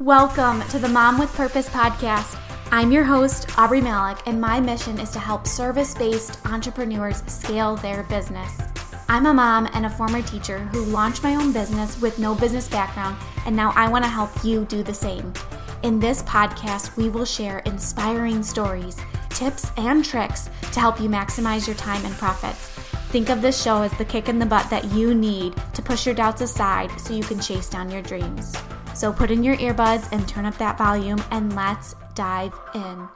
Welcome to the Mom with Purpose podcast. I'm your host, Aubree Malick, and my mission is to help service based entrepreneurs scale their business. I'm a mom and a former teacher who launched my own business with no business background, and now I want to help you do the same. In this podcast, we will share inspiring stories, tips, and tricks to help you maximize your time and profits. Think of this show as the kick in the butt that you need to push your doubts aside so you can chase down your dreams. So put in your earbuds and turn up that volume and let's dive in.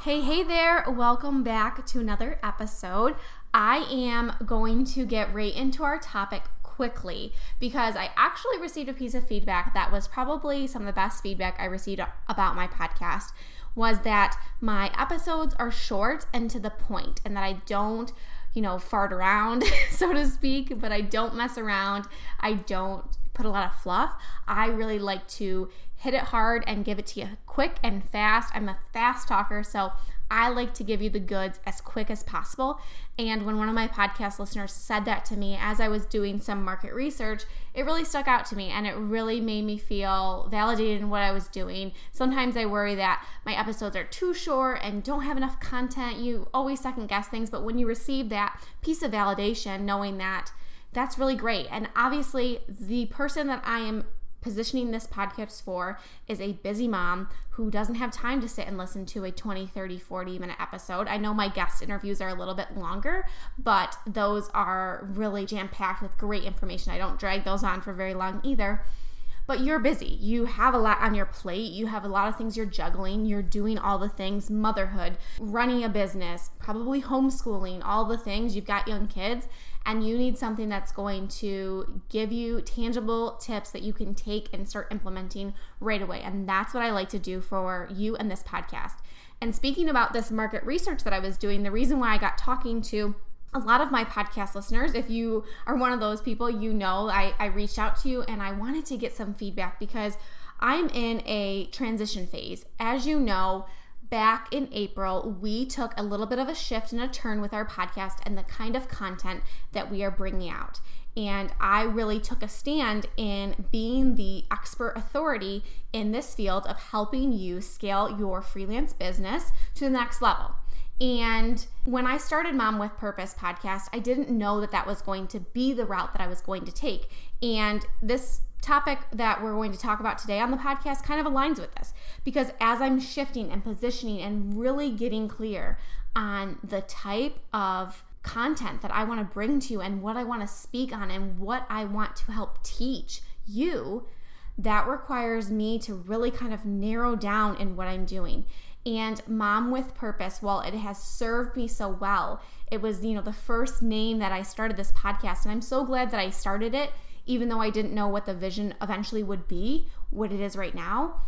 Hey, hey there. Welcome back to another episode. I am going to get right into our topic quickly because I actually received a piece of feedback that was probably some of the best feedback I received about my podcast was that my episodes are short and to the point and that I don't you know, fart around, so to speak, but I don't mess around. I don't put a lot of fluff. I really like to hit it hard and give it to you quick and fast. I'm a fast talker, so I like to give you the goods as quick as possible. And when one of my podcast listeners said that to me as I was doing some market research, it really stuck out to me and it really made me feel validated in what I was doing. Sometimes I worry that my episodes are too short and don't have enough content. You always second guess things, but when you receive that piece of validation, knowing that that's really great. And obviously, the person that I am positioning this podcast for is a busy mom who doesn't have time to sit and listen to a 20, 30, 40 minute episode. I know my guest interviews are a little bit longer, but those are really jam packed with great information. I don't drag those on for very long either. But you're busy. You have a lot on your plate. You have a lot of things you're juggling. You're doing all the things motherhood, running a business, probably homeschooling, all the things. You've got young kids and you need something that's going to give you tangible tips that you can take and start implementing right away. And that's what I like to do for you and this podcast. And speaking about this market research that I was doing, the reason why I got talking to a lot of my podcast listeners, if you are one of those people, you know I, I reached out to you and I wanted to get some feedback because I'm in a transition phase. As you know, back in April, we took a little bit of a shift and a turn with our podcast and the kind of content that we are bringing out. And I really took a stand in being the expert authority in this field of helping you scale your freelance business to the next level. And when I started Mom with Purpose podcast, I didn't know that that was going to be the route that I was going to take. And this topic that we're going to talk about today on the podcast kind of aligns with this because as I'm shifting and positioning and really getting clear on the type of content that I want to bring to you and what I want to speak on and what I want to help teach you, that requires me to really kind of narrow down in what I'm doing. And Mom with Purpose, while it has served me so well, it was, you know, the first name that I started this podcast. And I'm so glad that I started it even though I didn't know what the vision eventually would be, what it is right now,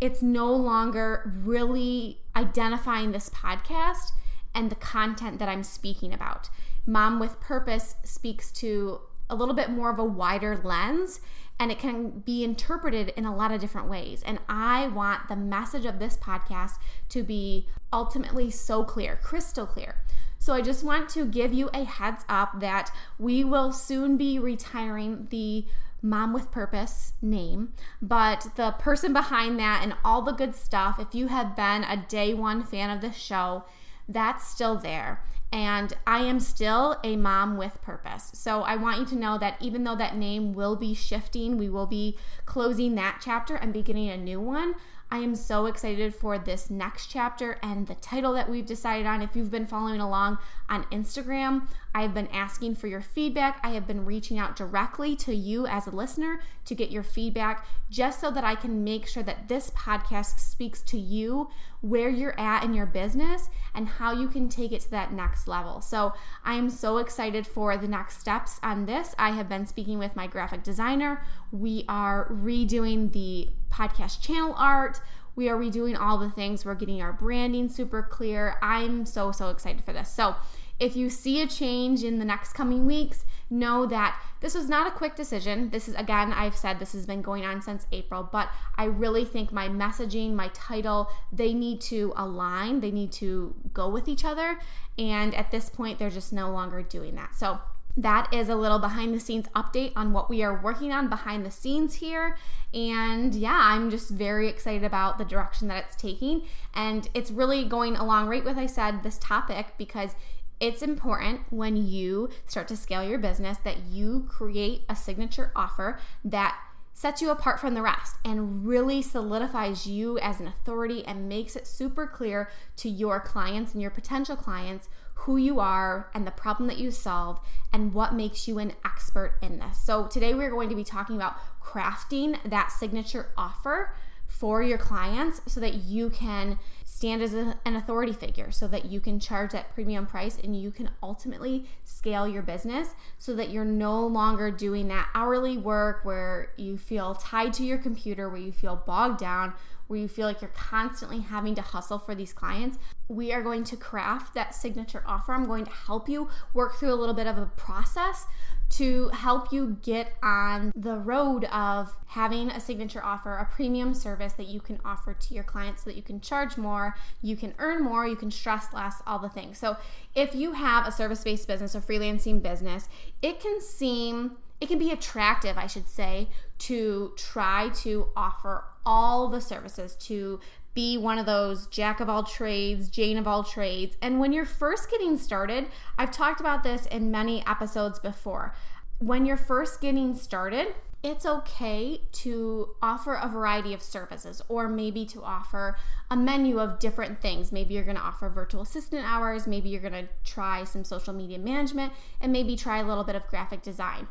it's no longer really identifying this podcast and the content that I'm speaking about. Mom with Purpose speaks to a little bit more of a wider lens and it can be interpreted in a lot of different ways. And I want the message of this podcast to be ultimately so clear, crystal clear. So I just want to give you a heads up that we will soon be retiring the Mom with Purpose name, but the person behind that and all the good stuff, if you have been a day one fan of the show, that's still there. And I am still a mom with purpose. So I want you to know that even though that name will be shifting, we will be closing that chapter and beginning a new one. I am so excited for this next chapter and the title that we've decided on. If you've been following along on Instagram, I've been asking for your feedback. I have been reaching out directly to you as a listener to get your feedback just so that I can make sure that this podcast speaks to you where you're at in your business and how you can take it to that next level. So, I am so excited for the next steps on this. I have been speaking with my graphic designer. We are redoing the podcast channel art. We are redoing all the things. We're getting our branding super clear. I'm so, so excited for this. So, if you see a change in the next coming weeks, know that this was not a quick decision. This is, again, I've said this has been going on since April, but I really think my messaging, my title, they need to align, they need to go with each other. And at this point, they're just no longer doing that. So, that is a little behind the scenes update on what we are working on behind the scenes here. And yeah, I'm just very excited about the direction that it's taking. And it's really going along right with, I said, this topic because it's important when you start to scale your business that you create a signature offer that sets you apart from the rest and really solidifies you as an authority and makes it super clear to your clients and your potential clients who you are and the problem that you solve and what makes you an expert in this. So, today we're going to be talking about crafting that signature offer for your clients so that you can stand as a, an authority figure, so that you can charge that premium price and you can ultimately scale your business so that you're no longer doing that hourly work where you feel tied to your computer, where you feel bogged down, where you feel like you're constantly having to hustle for these clients. We are going to craft that signature offer. I'm going to help you work through a little bit of a process to help you get on the road of having a signature offer, a premium service that you can offer to your clients so that you can charge more, you can earn more, you can stress less, all the things. So, if you have a service based business, a freelancing business, it can seem it can be attractive, I should say, to try to offer all the services to be one of those jack of all trades, Jane of all trades. And when you're first getting started, I've talked about this in many episodes before. When you're first getting started, it's okay to offer a variety of services or maybe to offer a menu of different things. Maybe you're going to offer virtual assistant hours, maybe you're going to try some social media management, and maybe try a little bit of graphic design.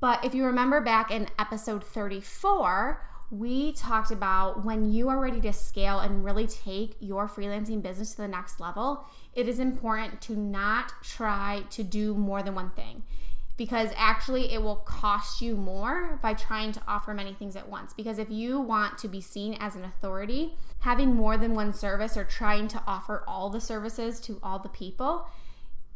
But if you remember back in episode 34, we talked about when you are ready to scale and really take your freelancing business to the next level, it is important to not try to do more than one thing because actually it will cost you more by trying to offer many things at once. Because if you want to be seen as an authority, having more than one service or trying to offer all the services to all the people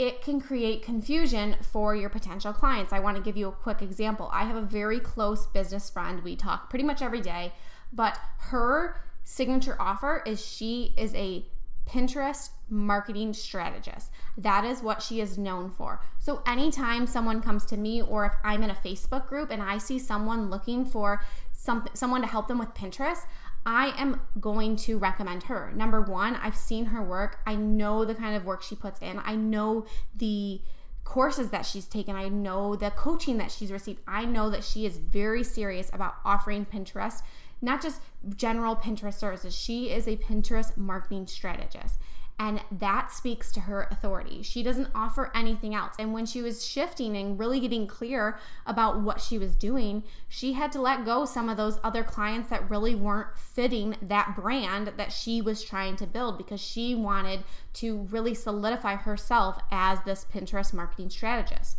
it can create confusion for your potential clients. I want to give you a quick example. I have a very close business friend. We talk pretty much every day, but her signature offer is she is a Pinterest marketing strategist. That is what she is known for. So, anytime someone comes to me, or if I'm in a Facebook group and I see someone looking for some, someone to help them with Pinterest, I am going to recommend her. Number one, I've seen her work. I know the kind of work she puts in. I know the courses that she's taken. I know the coaching that she's received. I know that she is very serious about offering Pinterest, not just general Pinterest services. She is a Pinterest marketing strategist. And that speaks to her authority. She doesn't offer anything else. And when she was shifting and really getting clear about what she was doing, she had to let go some of those other clients that really weren't fitting that brand that she was trying to build because she wanted to really solidify herself as this Pinterest marketing strategist.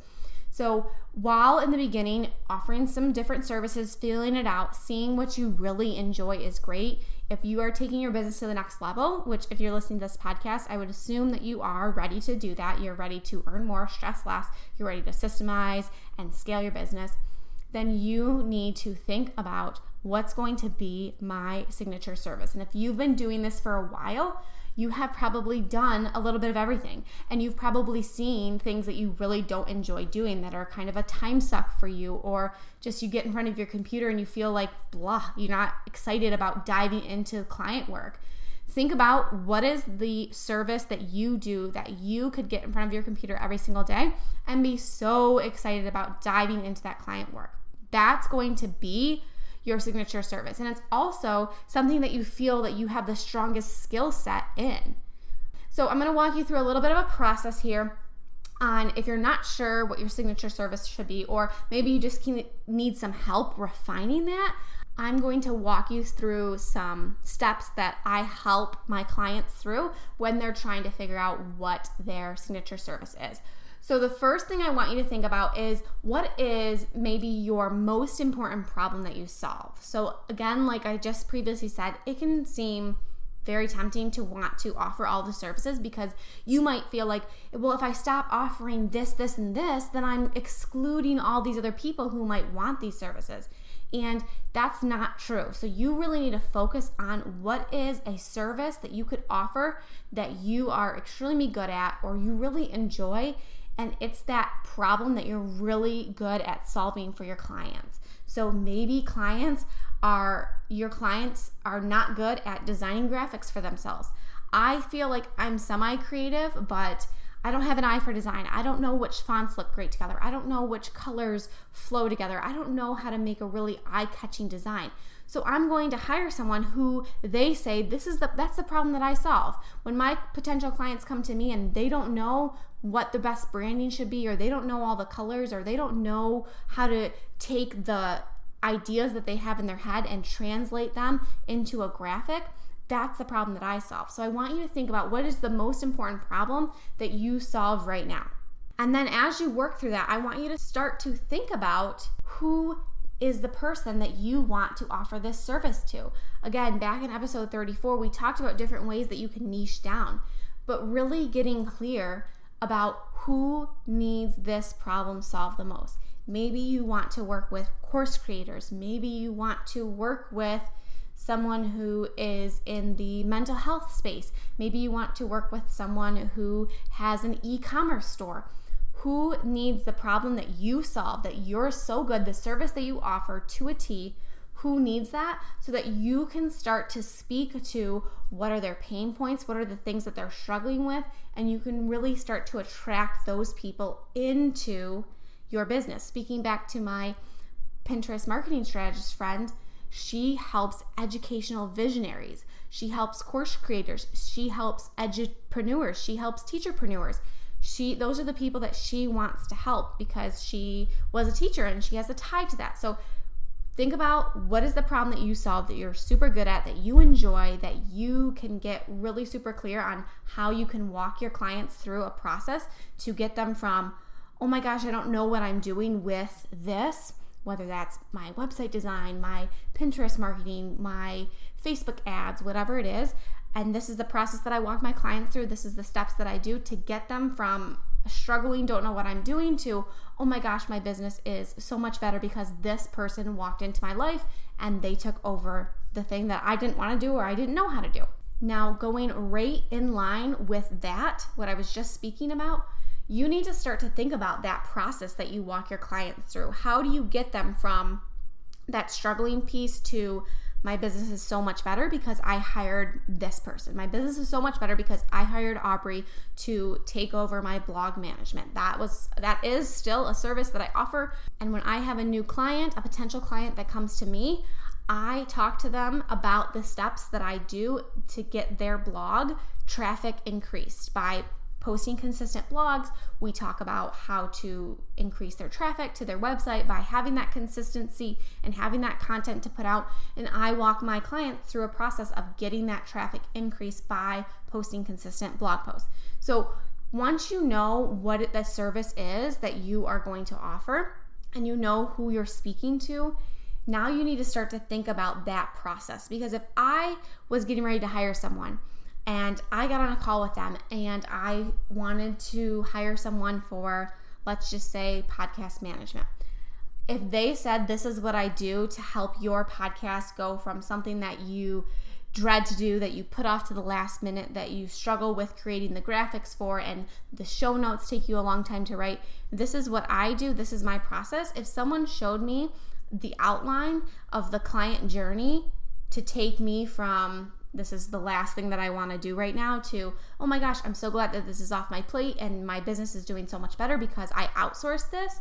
So, while in the beginning, offering some different services, feeling it out, seeing what you really enjoy is great. If you are taking your business to the next level, which if you're listening to this podcast, I would assume that you are ready to do that. You're ready to earn more, stress less, you're ready to systemize and scale your business, then you need to think about what's going to be my signature service. And if you've been doing this for a while, you have probably done a little bit of everything. And you've probably seen things that you really don't enjoy doing that are kind of a time suck for you, or just you get in front of your computer and you feel like blah, you're not excited about diving into client work. Think about what is the service that you do that you could get in front of your computer every single day and be so excited about diving into that client work. That's going to be your signature service. And it's also something that you feel that you have the strongest skill set in. So I'm to walk you through a little bit of a process here on if you're not sure what your signature service should be, or maybe you just need some help refining that. I'm going to walk you through some steps that I help my clients through when they're trying to figure out what their signature service is. So, the first thing I want you to think about is what is maybe your most important problem that you solve. So, again, like I just previously said, it can seem very tempting to want to offer all the services because you might feel like, well, if I stop offering this, this, and this, then I'm excluding all these other people who might want these services. And that's not true. So you really need to focus on what is a service that you could offer that you are extremely good at or you really enjoy. And it's that problem that you're really good at solving for your clients. So maybe clients are your clients are not good at designing graphics for themselves. I feel like I'm semi creative, but I don't have an eye for design. I don't know which fonts look great together. I don't know which colors flow together. I don't know how to make a really eye-catching design. So I'm going to hire someone who they say this is the that's the problem that I solve. When my potential clients come to me and they don't know what the best branding should be or they don't know all the colors or they don't know how to take the ideas that they have in their head and translate them into a graphic, that's the problem that I solve. So I want you to think about what is the most important problem that you solve right now. And then as you work through that, I want you to start to think about who is the person that you want to offer this service to. Again, back in episode 34, we talked about different ways that you can niche down, but really getting clear about who needs this problem solved the most. Maybe you want to work with course creators. Maybe you want to work with someone who is in the mental health space. Maybe you want to work with someone who has an e commerce store. Who needs the problem that you solve, that you're so good, the service that you offer to a T? Who needs that so that you can start to speak to what are their pain points, what are the things that they're struggling with, and you can really start to attract those people into your business. Speaking back to my Pinterest marketing strategist friend, she helps educational visionaries. She helps course creators. She helps edupreneurs. She helps teacherpreneurs. She those are the people that she wants to help because she was a teacher and she has a tie to that. So think about what is the problem that you solve that you're super good at, that you enjoy, that you can get really super clear on how you can walk your clients through a process to get them from oh my gosh, I don't know what I'm doing with this, whether that's my website design, my Pinterest marketing, my Facebook ads, whatever it is. And this is the process that I walk my clients through. This is the steps that I do to get them from struggling, don't know what I'm doing to, oh my gosh, my business is so much better because this person walked into my life and they took over the thing that I didn't want to do or I didn't know how to do. Now, going right in line with that, what I was just speaking about, you need to start to think about that process that you walk your clients through. How do you get them from that struggling piece to my business is so much better because I hired this person. My business is so much better because I hired Aubree to take over my blog management. That was that is still a service that I offer. And when I have a new client, a potential client that comes to me, I talk to them about the steps that I do to get their blog traffic increased by posting consistent blogs. We talk about how to increase their traffic to their website by having that consistency and having that content to put out. And I walk my clients through a process of getting that traffic increase by posting consistent blog posts. So once you know what the service is that you are going to offer and you know who you're speaking to, now you need to start to think about that process. Because if I was getting ready to hire someone, and I got on a call with them and I wanted to hire someone for, let's just say, podcast management. If they said, This is what I do to help your podcast go from something that you dread to do, that you put off to the last minute, that you struggle with creating the graphics for, and the show notes take you a long time to write, this is what I do, this is my process. If someone showed me the outline of the client journey to take me from this is the last thing that I want to do right now to, oh my gosh, I'm so glad that this is off my plate and my business is doing so much better because I outsourced this,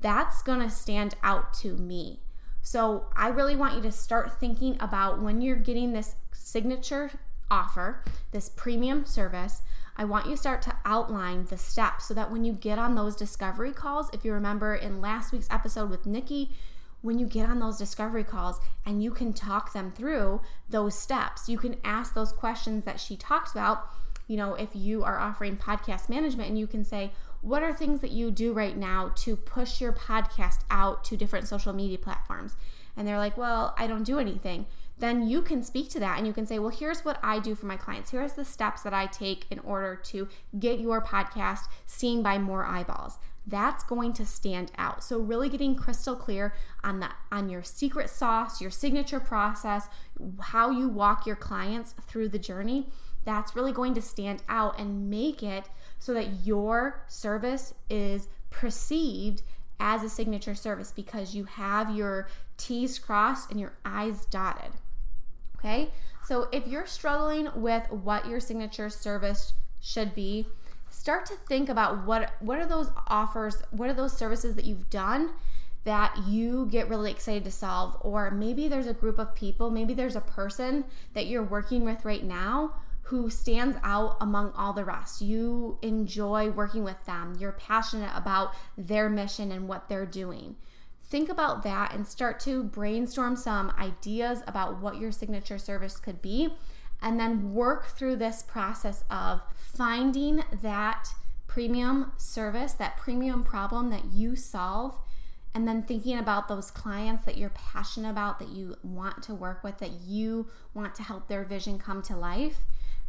that's going to stand out to me. So I really want you to start thinking about when you're getting this signature offer, this premium service. I want you to start to outline the steps so that when you get on those discovery calls, if you remember in last week's episode with Nikki, when you get on those discovery calls and you can talk them through those steps, you can ask those questions that she talks about. You know, if you are offering podcast management and you can say, what are things that you do right now to push your podcast out to different social media platforms? And they're like, well, I don't do anything. Then you can speak to that and you can say, well, here's what I do for my clients. Here's the steps that I take in order to get your podcast seen by more eyeballs. That's going to stand out. So really getting crystal clear on that on your secret sauce, your signature process, how you walk your clients through the journey, that's really going to stand out and make it so that your service is perceived as a signature service because you have your T's crossed and your I's dotted. Okay, so if you're struggling with what your signature service should be, start to think about what what are those offers, what are those services that you've done that you get really excited to solve or maybe there's a group of people, maybe there's a person that you're working with right now who stands out among all the rest. You enjoy working with them, you're passionate about their mission and what they're doing. Think about that and start to brainstorm some ideas about what your signature service could be, and then work through this process of finding that premium service, that premium problem that you solve and then thinking about those clients that you're passionate about, that you want to work with, that you want to help their vision come to life,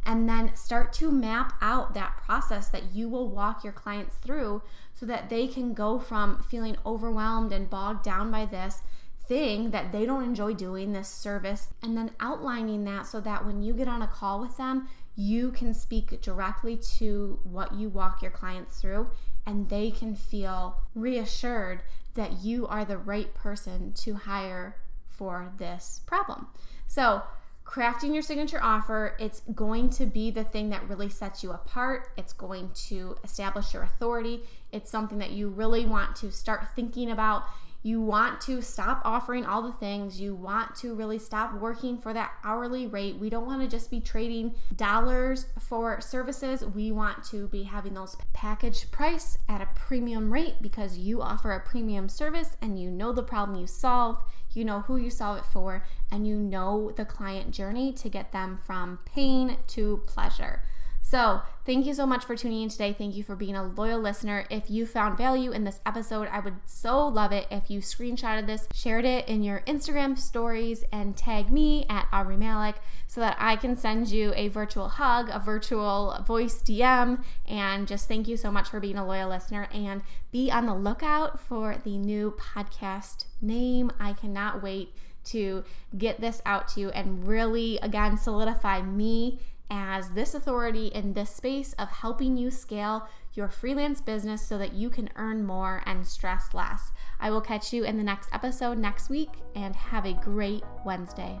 and then start to map out that process that you will walk your clients through so that they can go from feeling overwhelmed and bogged down by this thing that they don't enjoy doing, this service, and then outlining that so that when you get on a call with them, you can speak directly to what you walk your clients through and they can feel reassured that you are the right person to hire for this problem. So, crafting your signature offer, it's going to be the thing that really sets you apart. It's going to establish your authority. It's something that you really want to start thinking about. You want to stop offering all the things. You want to really stop working for that hourly rate. We don't want to just be trading dollars for services. We want to be having those package price at a premium rate because you offer a premium service and you know the problem you solve you know who you solve it for, and you know the client journey to get them from pain to pleasure. So, thank you so much for tuning in today. Thank you for being a loyal listener. If you found value in this episode, I would so love it if you screenshotted this, shared it in your Instagram stories, and tag me at Aubree Malick so that I can send you a virtual hug, a virtual voice DM, and just thank you so much for being a loyal listener. And be on the lookout for the new podcast name. I cannot wait to get this out to you and really, again, solidify me as this authority in this space of helping you scale your freelance business so that you can earn more and stress less. I will catch you in the next episode next week and have a great Wednesday.